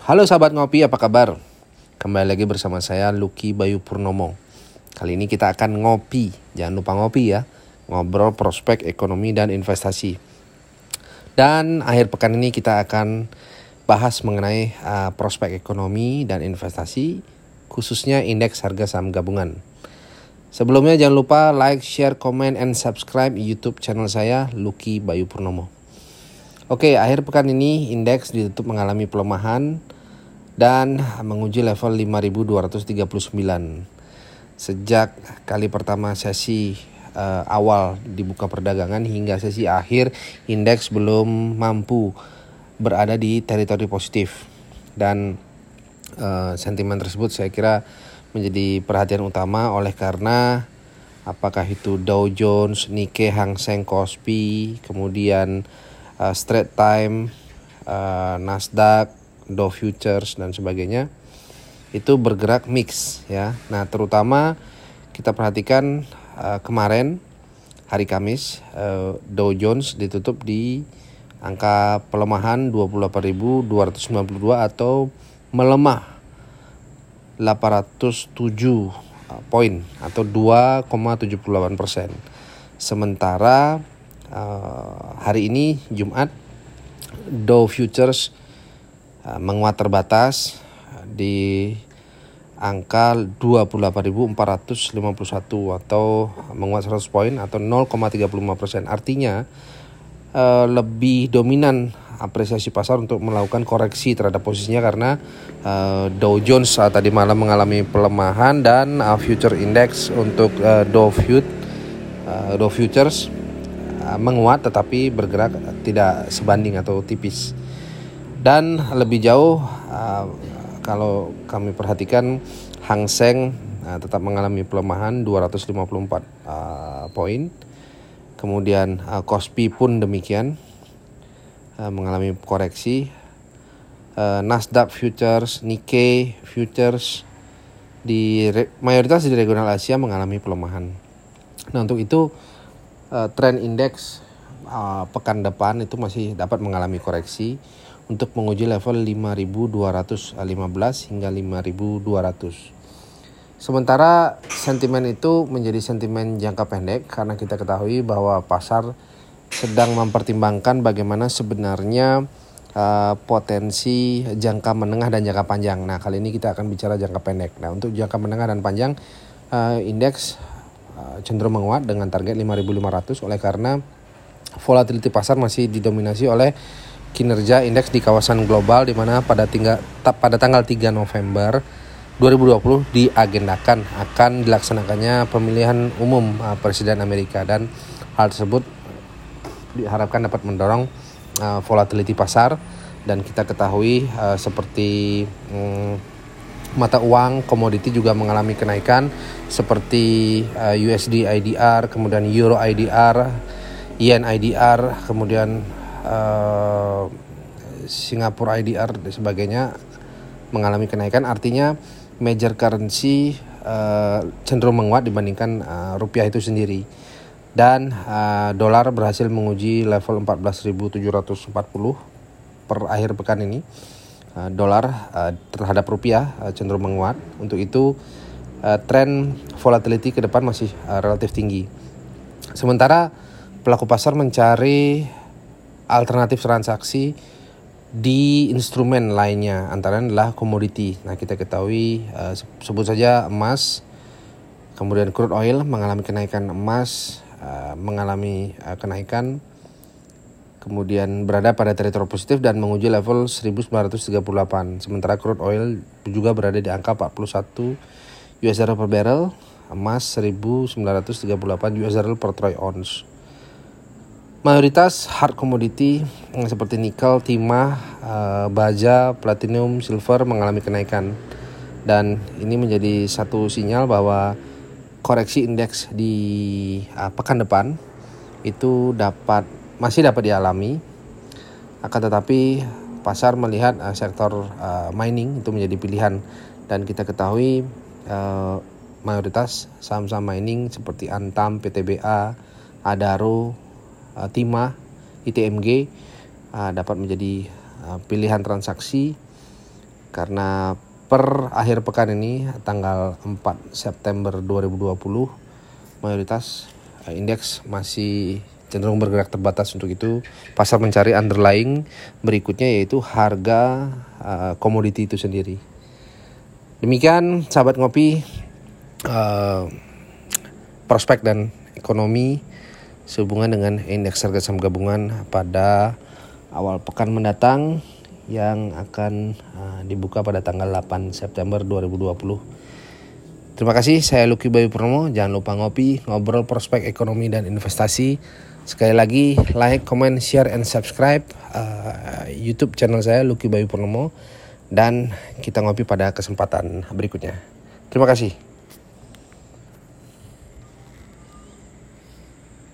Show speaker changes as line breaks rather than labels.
Halo sahabat ngopi, apa kabar? Kembali lagi bersama saya Lucky Bayu Purnomo. Kali ini kita akan ngopi, jangan lupa ngopi ya. Ngobrol prospek ekonomi dan investasi. Dan akhir pekan ini kita akan bahas mengenai uh, prospek ekonomi dan investasi, khususnya indeks harga saham gabungan. Sebelumnya jangan lupa like, share, comment, and subscribe YouTube channel saya Lucky Bayu Purnomo. Oke, akhir pekan ini indeks ditutup mengalami pelemahan dan menguji level 5239. Sejak kali pertama sesi uh, awal dibuka perdagangan hingga sesi akhir indeks belum mampu berada di teritori positif dan uh, sentimen tersebut saya kira menjadi perhatian utama oleh karena apakah itu Dow Jones, Nikkei, Hang Seng, Kospi, kemudian uh, Straight Time, uh, Nasdaq, Dow Futures dan sebagainya itu bergerak mix ya. Nah terutama kita perhatikan uh, kemarin hari Kamis uh, Dow Jones ditutup di angka pelemahan 28.292 atau melemah 807 poin atau 2,78 persen. Sementara uh, hari ini Jumat Dow Futures uh, menguat terbatas di angka 28.451 atau menguat 100 poin atau 0,35 persen. Artinya uh, lebih dominan apresiasi pasar untuk melakukan koreksi terhadap posisinya karena Dow Jones tadi malam mengalami pelemahan dan future index untuk Dow Fut Dow Futures menguat tetapi bergerak tidak sebanding atau tipis. Dan lebih jauh uh, kalau kami perhatikan Hang Seng uh, tetap mengalami pelemahan 254 poin. Kemudian Kospi pun demikian mengalami koreksi. Nasdaq Futures, Nikkei Futures di mayoritas di regional Asia mengalami pelemahan. Nah untuk itu uh, tren indeks uh, pekan depan itu masih dapat mengalami koreksi untuk menguji level 5215 hingga 5200. Sementara sentimen itu menjadi sentimen jangka pendek karena kita ketahui bahwa pasar sedang mempertimbangkan bagaimana sebenarnya uh, potensi jangka menengah dan jangka panjang. Nah, kali ini kita akan bicara jangka pendek. Nah, untuk jangka menengah dan panjang uh, indeks Eh, cenderung menguat dengan target 5.500 oleh karena volatility pasar masih didominasi oleh kinerja indeks di kawasan global di mana pada tinggal pada tanggal 3 November 2020 diagendakan akan dilaksanakannya pemilihan umum uh, presiden Amerika. Dan hal tersebut diharapkan dapat mendorong uh, volatility pasar. Dan kita ketahui seperti um, mata uang komoditi juga mengalami kenaikan seperti uh, USD IDR, kemudian Euro IDR, Yen IDR, kemudian uh, Singapura IDR dan sebagainya mengalami kenaikan. Artinya major currency uh, cenderung menguat dibandingkan uh, rupiah itu sendiri. Dan uh, dolar berhasil menguji level 14.740 per akhir pekan ini dolar uh, terhadap rupiah uh, cenderung menguat. Untuk itu tren volatility ke depan masih relatif tinggi. Sementara pelaku pasar mencari alternatif transaksi di instrumen lainnya antara adalah komoditi. Nah, kita ketahui sebut saja emas, kemudian crude oil mengalami kenaikan emas, mengalami kenaikan kemudian berada pada teritori positif dan menguji level 1938. Sementara crude oil juga berada di angka 41 US dollar per barrel, emas 1938 US dollar per troy ounce. Mayoritas hard commodity seperti nikel, timah, uh, baja, platinum, silver mengalami kenaikan. Dan ini menjadi satu sinyal bahwa koreksi indeks di uh, pekan depan itu dapat masih dapat dialami. Akan tetapi pasar melihat uh, sektor uh, mining itu menjadi pilihan. Dan kita ketahui uh, mayoritas saham-saham mining seperti Antam, PTBA, Adaro, uh, Timah, ITMG uh, dapat menjadi uh, pilihan transaksi. Karena per akhir pekan ini tanggal 4 September 2020 mayoritas uh, indeks masih cenderung bergerak terbatas untuk itu pasar mencari underlying berikutnya yaitu harga uh, komoditi itu sendiri demikian sahabat ngopi uh, prospek dan ekonomi sehubungan dengan indeks harga saham gabungan pada awal pekan mendatang yang akan uh, dibuka pada tanggal 8 September 2020. Terima kasih, saya Lucky Bayu Purnomo. Jangan lupa ngopi, ngobrol prospek ekonomi dan investasi. Sekali lagi, like, comment, share, and subscribe uh, YouTube channel saya Lucky Bayu Purnomo. Dan kita ngopi pada kesempatan berikutnya. Terima kasih.